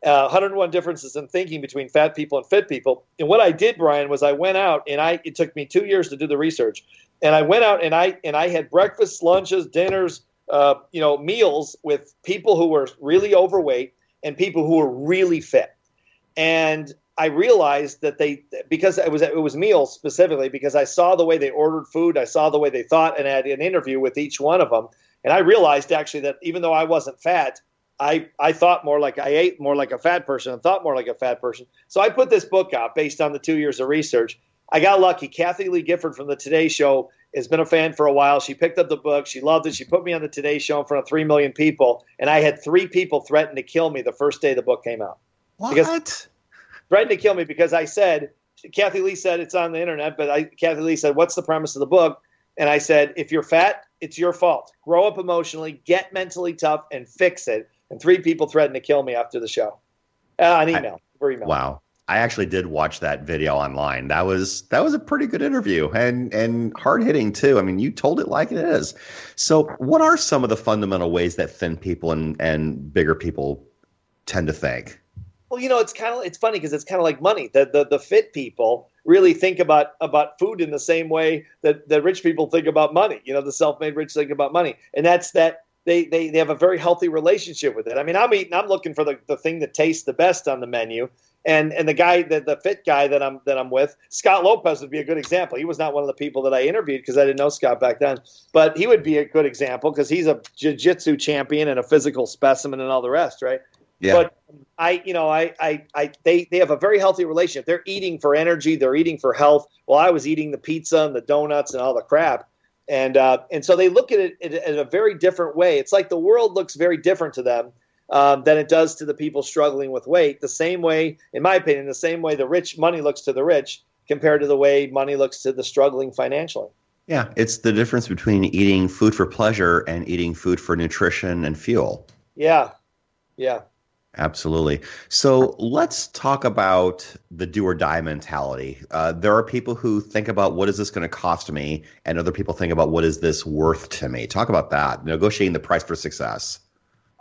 Uh, 101 differences in thinking between fat people and fit people. And what I did, Brian, was I went out and I it took me two years to do the research, and I went out and I and I had breakfasts, lunches, dinners, uh, you know, meals with people who were really overweight and people who were really fit. And I realized that they because it was it was meals specifically because I saw the way they ordered food, I saw the way they thought, and I had an interview with each one of them, and I realized actually that even though I wasn't fat, I I thought more like I ate more like a fat person and thought more like a fat person. So I put this book out based on the two years of research. I got lucky. Kathie Lee Gifford from the Today Show has been a fan for a while. She picked up the book. She loved it. She put me on the Today Show in front of three million people, and I had three people threaten to kill me the first day the book came out. What? Because, threatened to kill me because I said Kathie Lee said it's on the internet, but I, Kathie Lee said, "What's the premise of the book?" And I said, "If you're fat It's your fault. Grow up emotionally, get mentally tough, and fix it. And three people threatened to kill me after the show. Uh, an email. I, email. Wow. I actually did watch that video online. That was that was a pretty good interview and and hard hitting too. I mean, you told it like it is. So, what are some of the fundamental ways that thin people and and bigger people tend to think? Well, you know, it's kind of it's funny because it's kind of like money. The, the the fit people really think about about food in the same way that that rich people think about money. You know, the self-made rich think about money, and that's that they, they they have a very healthy relationship with it. I mean, I'm eating, I'm looking for the, the thing that tastes the best on the menu. And and the guy, the, the fit guy that I'm that I'm with, Scott Lopez would be a good example. He was not one of the people that I interviewed because I didn't know Scott back then, but he would be a good example because he's a jiu-jitsu champion and a physical specimen and all the rest, right? Yeah. But I, you know, I, I, I, they, they have a very healthy relationship. They're eating for energy. They're eating for health. While I was eating the pizza and the donuts and all the crap and uh, and so they look at it in a very different way. It's like the world looks very different to them um, than it does to the people struggling with weight. The same way, in my opinion, the same way the rich money looks to the rich compared to the way money looks to the struggling financially. Yeah, it's the difference between eating food for pleasure and eating food for nutrition and fuel. Yeah, yeah. Absolutely. So let's talk about the do or die mentality. Uh, there are people who think about what is this going to cost me, and other people think about what is this worth to me. Talk about that. Negotiating the price for success.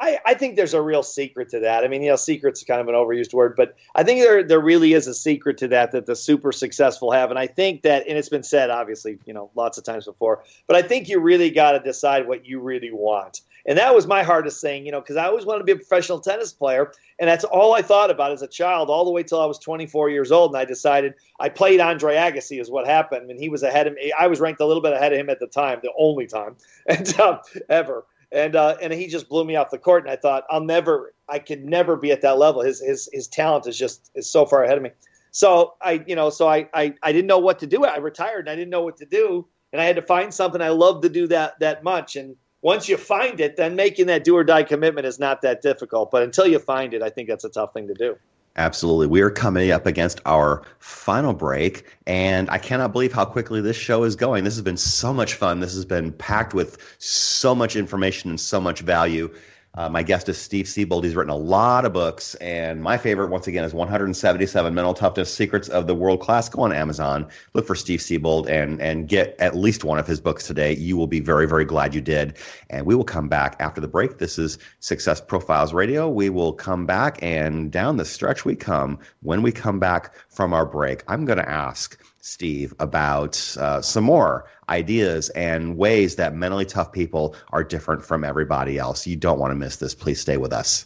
I, I think there's a real secret to that. I mean, you know, secret's kind of an overused word, but I think there there really is a secret to that that the super successful have. And I think that, and it's been said obviously, you know, lots of times before, but I think you really got to decide what you really want. And that was my hardest thing, you know, because I always wanted to be a professional tennis player. And that's all I thought about as a child, all the way till I was 24 years old. And I decided I played Andre Agassi, is what happened. And he was ahead of me. I was ranked a little bit ahead of him at the time, the only time and um, ever. And uh, and he just blew me off the court. And I thought, I'll never, I could never be at that level. His his his talent is just is so far ahead of me. So I, you know, so I, I, I didn't know what to do. I retired and I didn't know what to do. And I had to find something I loved to do that that much. And once you find it, then making that do or die commitment is not that difficult. But until you find it, I think that's a tough thing to do. Absolutely. We are coming up against our final break, and I cannot believe how quickly this show is going. This has been so much fun. This has been packed with so much information and so much value. Uh, my guest is Steve Siebold. He's written a lot of books, and my favorite, once again, is 177 Mental Toughness Secrets of the World Class. Go on Amazon, look for Steve Siebold, and and get at least one of his books today. You will be very, very glad you did. And we will come back after the break. This is Success Profiles Radio. We will come back, and down the stretch we come. When we come back from our break, I'm going to ask Steve, about uh, some more ideas and ways that mentally tough people are different from everybody else. You don't want to miss this. Please stay with us.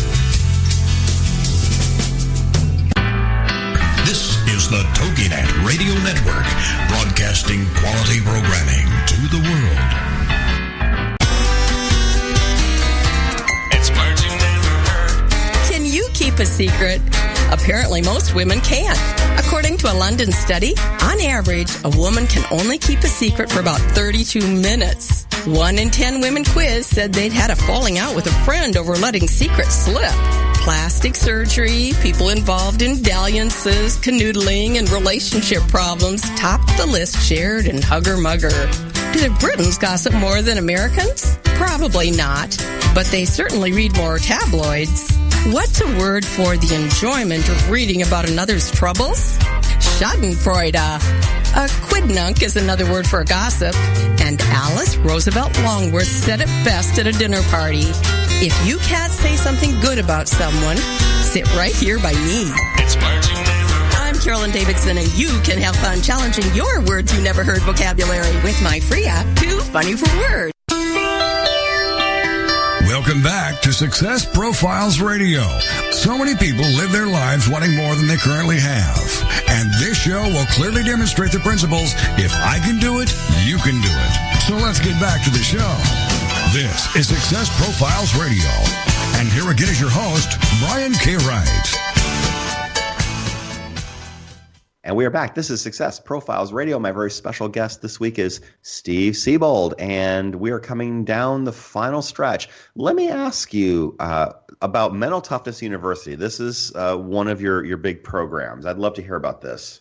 is the TogiNet Radio Network, broadcasting quality programming to the world. It's words you never heard. Can you keep a secret? Apparently, most women can't. According to a London study, on average, a woman can only keep a secret for about 32 minutes. One in 10 women quiz said they'd had a falling out with a friend over letting secrets slip plastic surgery, people involved in dalliances, canoodling, and relationship problems topped the list shared in Hugger Mugger. Do the Britons gossip more than Americans? Probably not, but they certainly read more tabloids. What's a word for the enjoyment of reading about another's troubles? Schadenfreude. A quidnunc is another word for gossip, and Alice Roosevelt Longworth said it best at a dinner party. If you can't say something good about someone, sit right here by me. I'm Carolyn Davidson, and you can have fun challenging your words you never heard vocabulary with my free app, Too Funny for Words. Welcome back to Success Profiles Radio. So many people live their lives wanting more than they currently have. And this show will clearly demonstrate the principles if I can do it, you can do it. So let's get back to the show. This is Success Profiles Radio. And here again is your host, Brian K. Wright. And we are back. This is Success Profiles Radio. My very special guest this week is Steve Siebold, and we are coming down the final stretch. Let me ask you uh, about Mental Toughness University. This is uh, one of your, your big programs. I'd love to hear about this.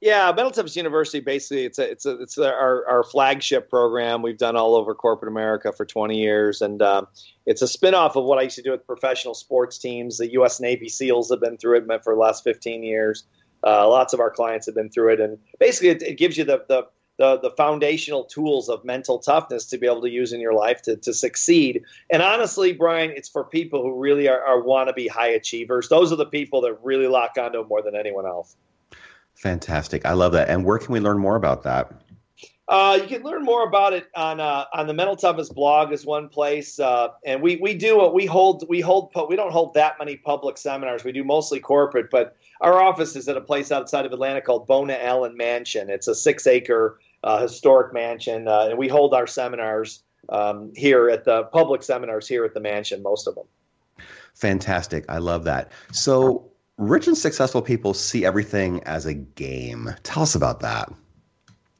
Yeah, Toughness University basically it's a, it's a, it's our, our flagship program. We've done all over corporate America for 20 years, and um, it's a spinoff of what I used to do with professional sports teams. The U.S. Navy SEALs have been through it for the last 15 years. Uh, lots of our clients have been through it, and basically, it, it gives you the, the the, the foundational tools of mental toughness to be able to use in your life to, to succeed. And honestly, Brian, it's for people who really are, are want to be high achievers. Those are the people that really lock onto it more than anyone else. Fantastic. I love that. And where can we learn more about that? Uh, you can learn more about it on uh, on the Mental Toughness blog is one place, uh, and we we do what we hold we hold we don't hold that many public seminars. We do mostly corporate, but our office is at a place outside of Atlanta called Bona Allen Mansion. It's a six acre uh, historic mansion, uh, and we hold our seminars um, here at the public seminars here at the mansion. Most of them. Fantastic. I love that. So rich and successful people see everything as a game. Tell us about that.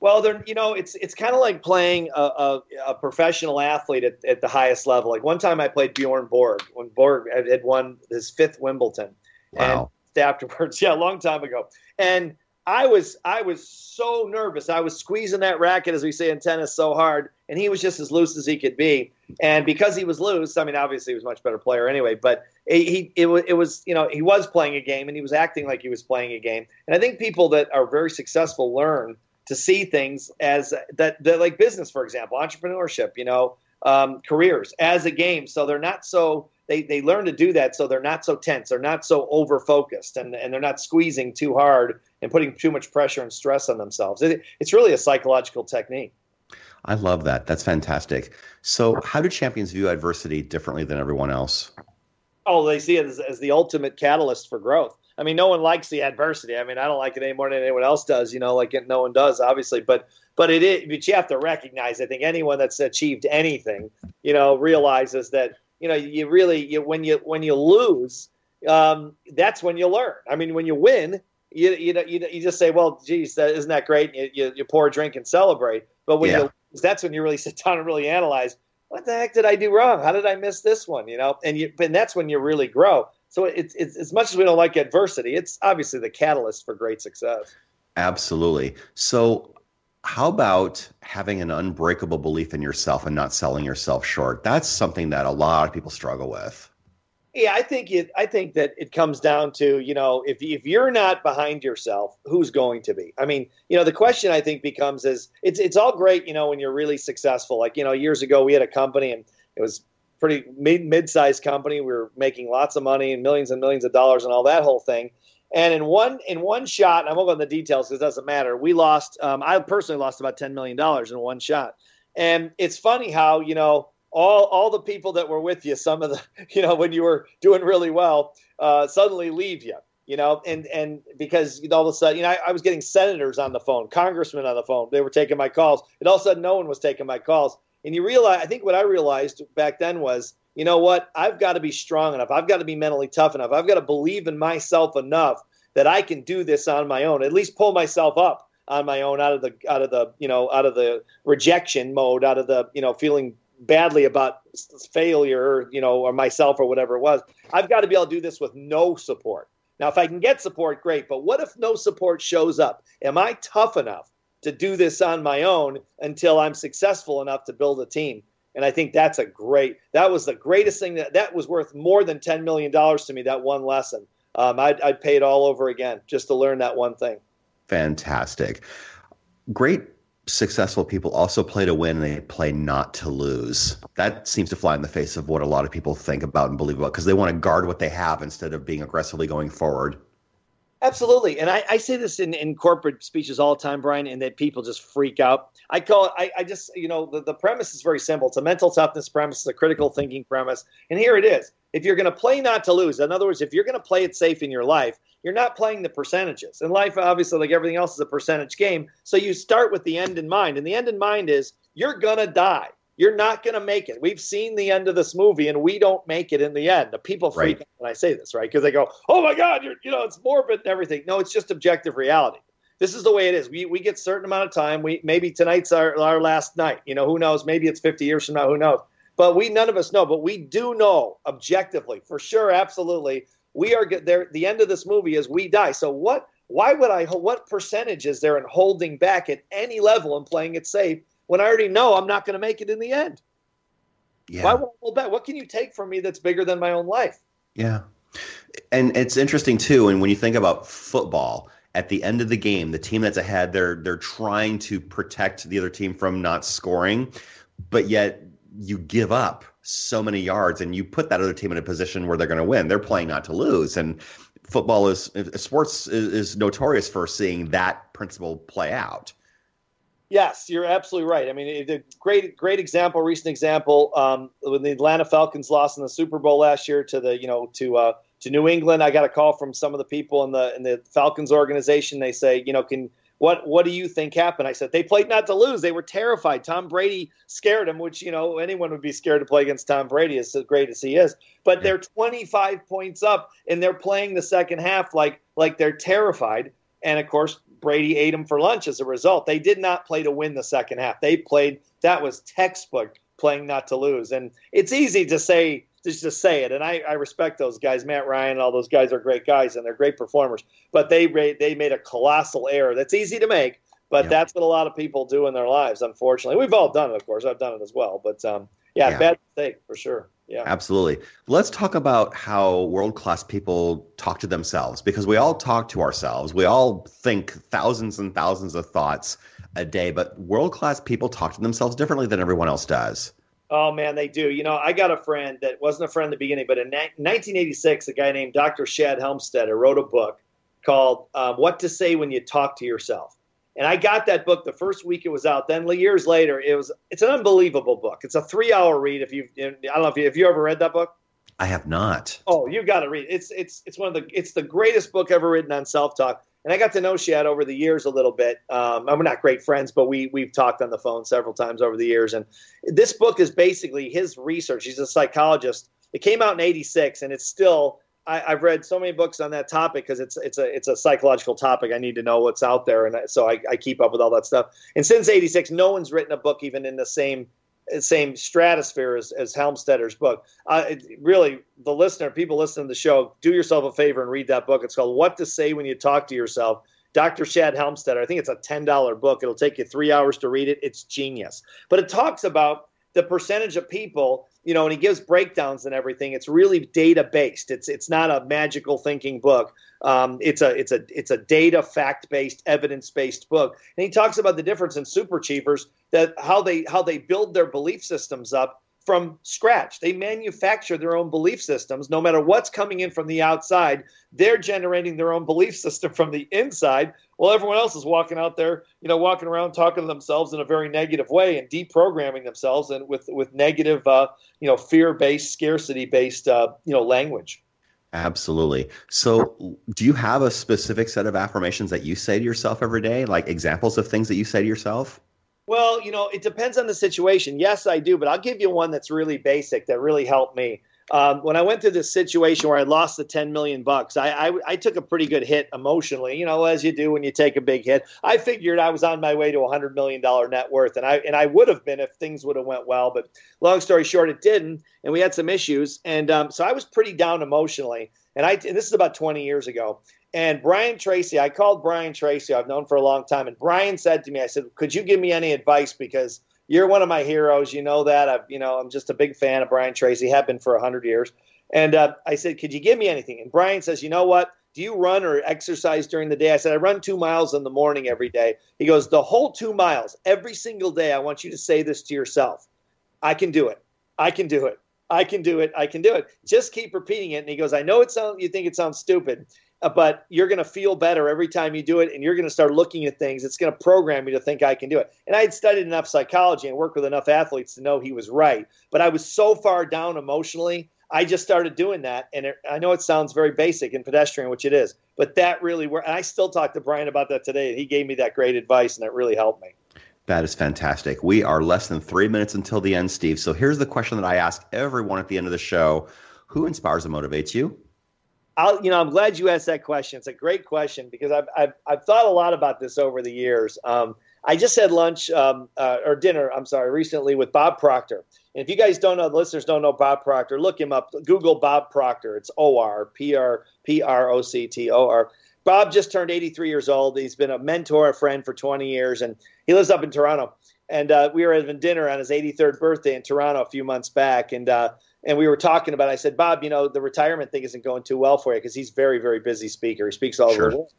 Well, they're you know it's it's kind of like playing a, a, a, professional athlete at, at the highest level. Like one time I played Bjorn Borg when Borg had won his fifth Wimbledon. Wow. And afterwards, yeah, a long time ago. And I was I was so nervous. I was squeezing that racket, as we say in tennis, so hard, and he was just as loose as he could be. And because he was loose, I mean, obviously he was a much better player anyway. But he it, it was you know he was playing a game, and he was acting like he was playing a game. And I think people that are very successful learn to see things as that, that like business, for example, entrepreneurship, you know, um, careers as a game. So they're not so they, they learn to do that so they're not so tense they're not so over focused and, and they're not squeezing too hard and putting too much pressure and stress on themselves. It, it's really a psychological technique. I love that. That's fantastic. So how do champions view adversity differently than everyone else oh they see it as, as the ultimate catalyst for growth I mean, no one likes the adversity. I mean, I don't like it any more than anyone else does. You know, like it, no one does, obviously. But but it is. But you have to recognize. I think anyone that's achieved anything, you know, realizes that you know you really you, when you when you lose, um, that's when you learn. I mean, when you win, you you know you, you just say, well, geez, that isn't that great? You, you, you pour a drink and celebrate. But when yeah. you lose, that's when you really sit down and really analyze. What the heck did I do wrong? How did I miss this one? You know, and you, and that's when you really grow. So it's, it's as much as we don't like adversity, it's obviously the catalyst for great success. Absolutely. So how about having an unbreakable belief in yourself and not selling yourself short? That's something that a lot of people struggle with. Yeah, I think it. I think that it comes down to you know if if you're not behind yourself, who's going to be? I mean, you know, the question I think becomes is it's it's all great, you know, when you're really successful. Like you know, years ago we had a company and it was pretty mid sized company. We were making lots of money and millions and millions of dollars and all that whole thing. And in one in one shot, I won't go into the details because it doesn't matter. We lost. Um, I personally lost about ten million dollars in one shot. And it's funny how you know all all the people that were with you, some of the you know when you were doing really well, uh, suddenly leave you. You know, and and because all of a sudden, you know, I, I was getting senators on the phone, congressmen on the phone. They were taking my calls. And all of a sudden, no one was taking my calls. And you realize, I think what I realized back then was, you know what? I've got to be strong enough. I've got to be mentally tough enough. I've got to believe in myself enough that I can do this on my own. At least pull myself up on my own out of the out of the you know out of the rejection mode, out of the you know feeling badly about failure, you know, or myself or whatever it was. I've got to be able to do this with no support. Now, if I can get support, great. But what if no support shows up? Am I tough enough to do this on my own until I'm successful enough to build a team. And I think that's a great, that was the greatest thing that, that was worth more than $10 million to me, that one lesson. Um, I'd, I'd pay it all over again just to learn that one thing. Fantastic. great successful people also play to win and they play not to lose. That seems to fly in the face of what a lot of people think about and believe about because they want to guard what they have instead of being aggressively going forward. Absolutely. And I, I say this in, in corporate speeches all the time, Brian, and that people just freak out. I call it, I, I just, you know, the, the premise is very simple. It's a mental toughness premise, it's a critical thinking premise. And here it is. If you're going to play not to lose, in other words, if you're going to play it safe in your life, you're not playing the percentages. And life, obviously, like everything else, is a percentage game. So you start with the end in mind. And the end in mind is you're going to die. You're not going to make it. We've seen the end of this movie, and we don't make it in the end. The people freak right. out when I say this, right? Because they go, "Oh my God, you're, you know, it's morbid and everything." No, it's just objective reality. This is the way it is. We we get certain amount of time. We maybe tonight's our our last night. You know, who knows? Maybe it's 50 years from now. Who knows? But we none of us know. But we do know objectively, for sure, absolutely. We are there. The end of this movie is we die. So what? Why would I? What percentage is there in holding back at any level and playing it safe? when I already know I'm not going to make it in the end? Yeah. Why would I hold back? What can you take from me that's bigger than my own life? Yeah. And it's interesting too, and when you think about football, at the end of the game, the team that's ahead, they're they're trying to protect the other team from not scoring, but yet you give up so many yards and you put that other team in a position where they're going to win. They're playing not to lose, and football is sports is, is notorious for seeing that principle play out. Yes, you're absolutely right. I mean, the great, great example, recent example, um, when the Atlanta Falcons lost in the Super Bowl last year to the, you know, to uh, to New England. I got a call from some of the people in the in the Falcons organization. They say, you know, can what what do you think happened? I said they played not to lose. They were terrified. Tom Brady scared them, which you know anyone would be scared to play against Tom Brady, as great as he is. But they're 25 points up, and they're playing the second half like like they're terrified. And of course, Brady ate them for lunch as a result. They did not play to win the second half. They played that was textbook playing not to lose. And it's easy to say just to say it. And I, I respect those guys. Matt Ryan and all those guys are great guys and they're great performers. But they they made a colossal error. That's easy to make, but that's what a lot of people do in their lives. Unfortunately, we've all done it. Of course, I've done it as well. But um, yeah, yeah, bad mistake for sure. Yeah. Absolutely. Let's talk about how world class people talk to themselves because we all talk to ourselves. We all think thousands and thousands of thoughts a day, but world class people talk to themselves differently than everyone else does. Oh man, they do. You know, I got a friend that wasn't a friend in the beginning, but in 1986, a guy named Dr. Shad Helmstetter wrote a book called um, "What to Say When You Talk to Yourself." And I got that book the first week it was out. Then years later, it was it's an unbelievable book. It's a three hour read. If you I don't know if you have you ever read that book. I have not. Oh, you got to read. It's it's it's one of the it's the greatest book ever written on self talk. And I got to know Shad over the years a little bit. Um, we're not great friends, but we we've talked on the phone several times over the years. And this book is basically his research. He's a psychologist. It came out in '86, and it's still I, have read so many books on that topic because it's it's a it's a psychological topic. I need to know what's out there, and so I, I keep up with all that stuff. And since '86, no one's written a book even in the same same stratosphere as, as Helmstetter's book. Uh, it, really, the listener, people listening to the show, do yourself a favor and read that book. It's called "What to Say When You Talk to Yourself." Dr. Shad Helmstetter. I think it's a ten dollar book. It'll take you three hours to read it. It's genius, but it talks about the percentage of people you know, and he gives breakdowns and everything. It's really data based. It's it's not a magical thinking book. Um, it's a it's a it's a data fact based, evidence based book. And he talks about the difference in super achievers that how they how they build their belief systems up from scratch. They manufacture their own belief systems. No matter what's coming in from the outside, they're generating their own belief system from the inside. While everyone else is walking out there, you know, walking around talking to themselves in a very negative way and deprogramming themselves and with with negative, uh, you know, fear-based, scarcity-based, uh, you know, language. Absolutely. So, do you have a specific set of affirmations that you say to yourself every day, like examples of things that you say to yourself? Well, you know, it depends on the situation. Yes, I do, but I'll give you one that's really basic that really helped me. Um, when I went through this situation where I lost the 10 million bucks, I, I, I, took a pretty good hit emotionally, you know, as you do when you take a big hit. I figured I was on my way to a hundred million dollar net worth, and I and I would have been if things would have went well. But long story short, it didn't, and we had some issues, and um, so I was pretty down emotionally. And I and this is about 20 years ago, and Brian Tracy, I called Brian Tracy, I've known for a long time. And Brian said to me, I said, Could you give me any advice? Because you're one of my heroes. You know that. I've, you know, I'm just a big fan of Brian Tracy, have been for 100 years. And uh, I said, Could you give me anything? And Brian says, You know what? Do you run or exercise during the day? I said, I run two miles in the morning every day. He goes, The whole two miles, every single day, I want you to say this to yourself I can do it. I can do it. I can do it. I can do it. Just keep repeating it. And he goes, I know it sounds, you think it sounds stupid, Uh, but you're going to feel better every time you do it. And you're going to start looking at things. It's going to program you to think I can do it. And I had studied enough psychology and worked with enough athletes to know he was right. But I was so far down emotionally I just started doing that, and it, I know it sounds very basic and pedestrian, which it is, but that really worked. I still talk to Brian about that today, and he gave me that great advice, and it really helped me. That is fantastic. We are less than three minutes until the end, Steve. So here's the question that I ask everyone at the end of the show: Who inspires and motivates you? I'll, you know, I'm glad you asked that question. It's a great question because I've I've, I've thought a lot about this over the years. Um, I just had lunch um, uh, or dinner. I'm sorry, recently with Bob Proctor and if you guys don't know, listeners don't know Bob Proctor, look him up. Google Bob Proctor. It's O R P R P R O C T O R. Bob just turned 83 years old. He's been a mentor, a friend for 20 years, and he lives up in Toronto. And uh, we were having dinner on his 83rd birthday in Toronto a few months back, and uh, and we were talking about. It. I said, Bob, you know, the retirement thing isn't going too well for you because he's very, very busy speaker. He speaks all sure. over the world.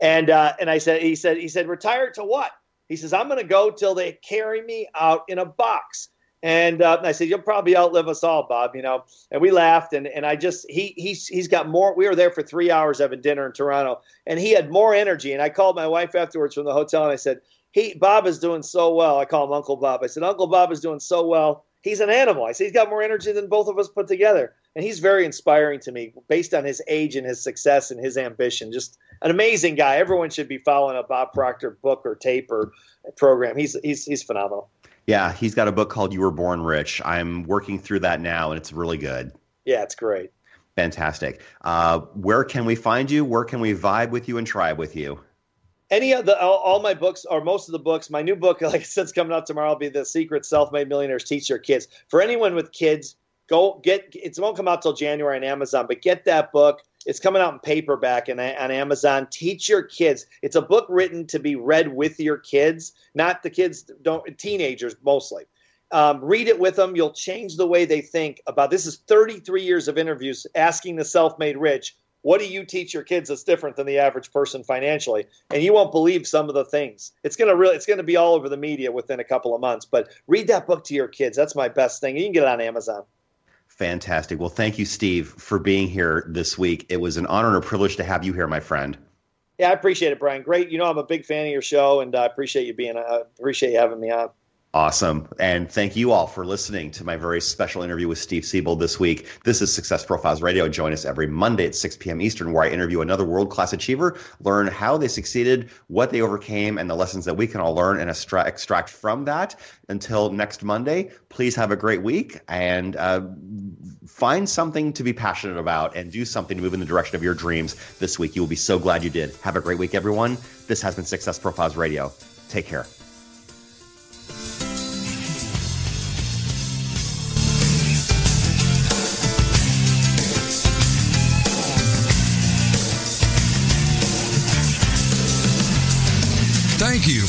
And uh, and I said, he said, he said, retire to what? He says, I'm going to go till they carry me out in a box. And uh, I said, "You'll probably outlive us all, Bob." You know, and we laughed. And, and I just he he's he's got more. We were there for three hours having dinner in Toronto, and he had more energy. And I called my wife afterwards from the hotel, and I said, "He Bob is doing so well." I call him Uncle Bob. I said, "Uncle Bob is doing so well. He's an animal." I said, "He's got more energy than both of us put together." And he's very inspiring to me, based on his age and his success and his ambition. Just an amazing guy. Everyone should be following a Bob Proctor book or tape or program. He's he's he's phenomenal. Yeah, he's got a book called You Were Born Rich. I'm working through that now, and it's really good. Yeah, it's great. Fantastic. Uh, where can we find you? Where can we vibe with you and tribe with you? Any of the all, all, my books or most of the books, my new book, like I said, coming out tomorrow. Will be the Secret Self-Made Millionaires Teach Their Kids. For anyone with kids, go get. It won't come out till January on Amazon, but get that book. It's coming out in paperback and on Amazon. Teach your kids. It's a book written to be read with your kids, not the kids don't teenagers mostly. Um, read it with them. You'll change the way they think about this. Is 33 years of interviews asking the self-made rich, what do you teach your kids that's different than the average person financially? And you won't believe some of the things. It's gonna really, it's gonna be all over the media within a couple of months. But read that book to your kids. That's my best thing. You can get it on Amazon. Fantastic. Well, thank you, Steve, for being here this week. It was an honor and a privilege to have you here, my friend. Yeah, I appreciate it, Brian. Great. You know, I'm a big fan of your show, and I appreciate you being. Uh, appreciate you having me on. Awesome. And thank you all for listening to my very special interview with Steve Siebold this week. This is Success Profiles Radio. Join us every Monday at 6 p.m. Eastern, where I interview another world class achiever, learn how they succeeded, what they overcame, and the lessons that we can all learn and extract from that. Until next Monday, please have a great week and uh, find something to be passionate about and do something to move in the direction of your dreams this week. You will be so glad you did. Have a great week, everyone. This has been Success Profiles Radio. Take care.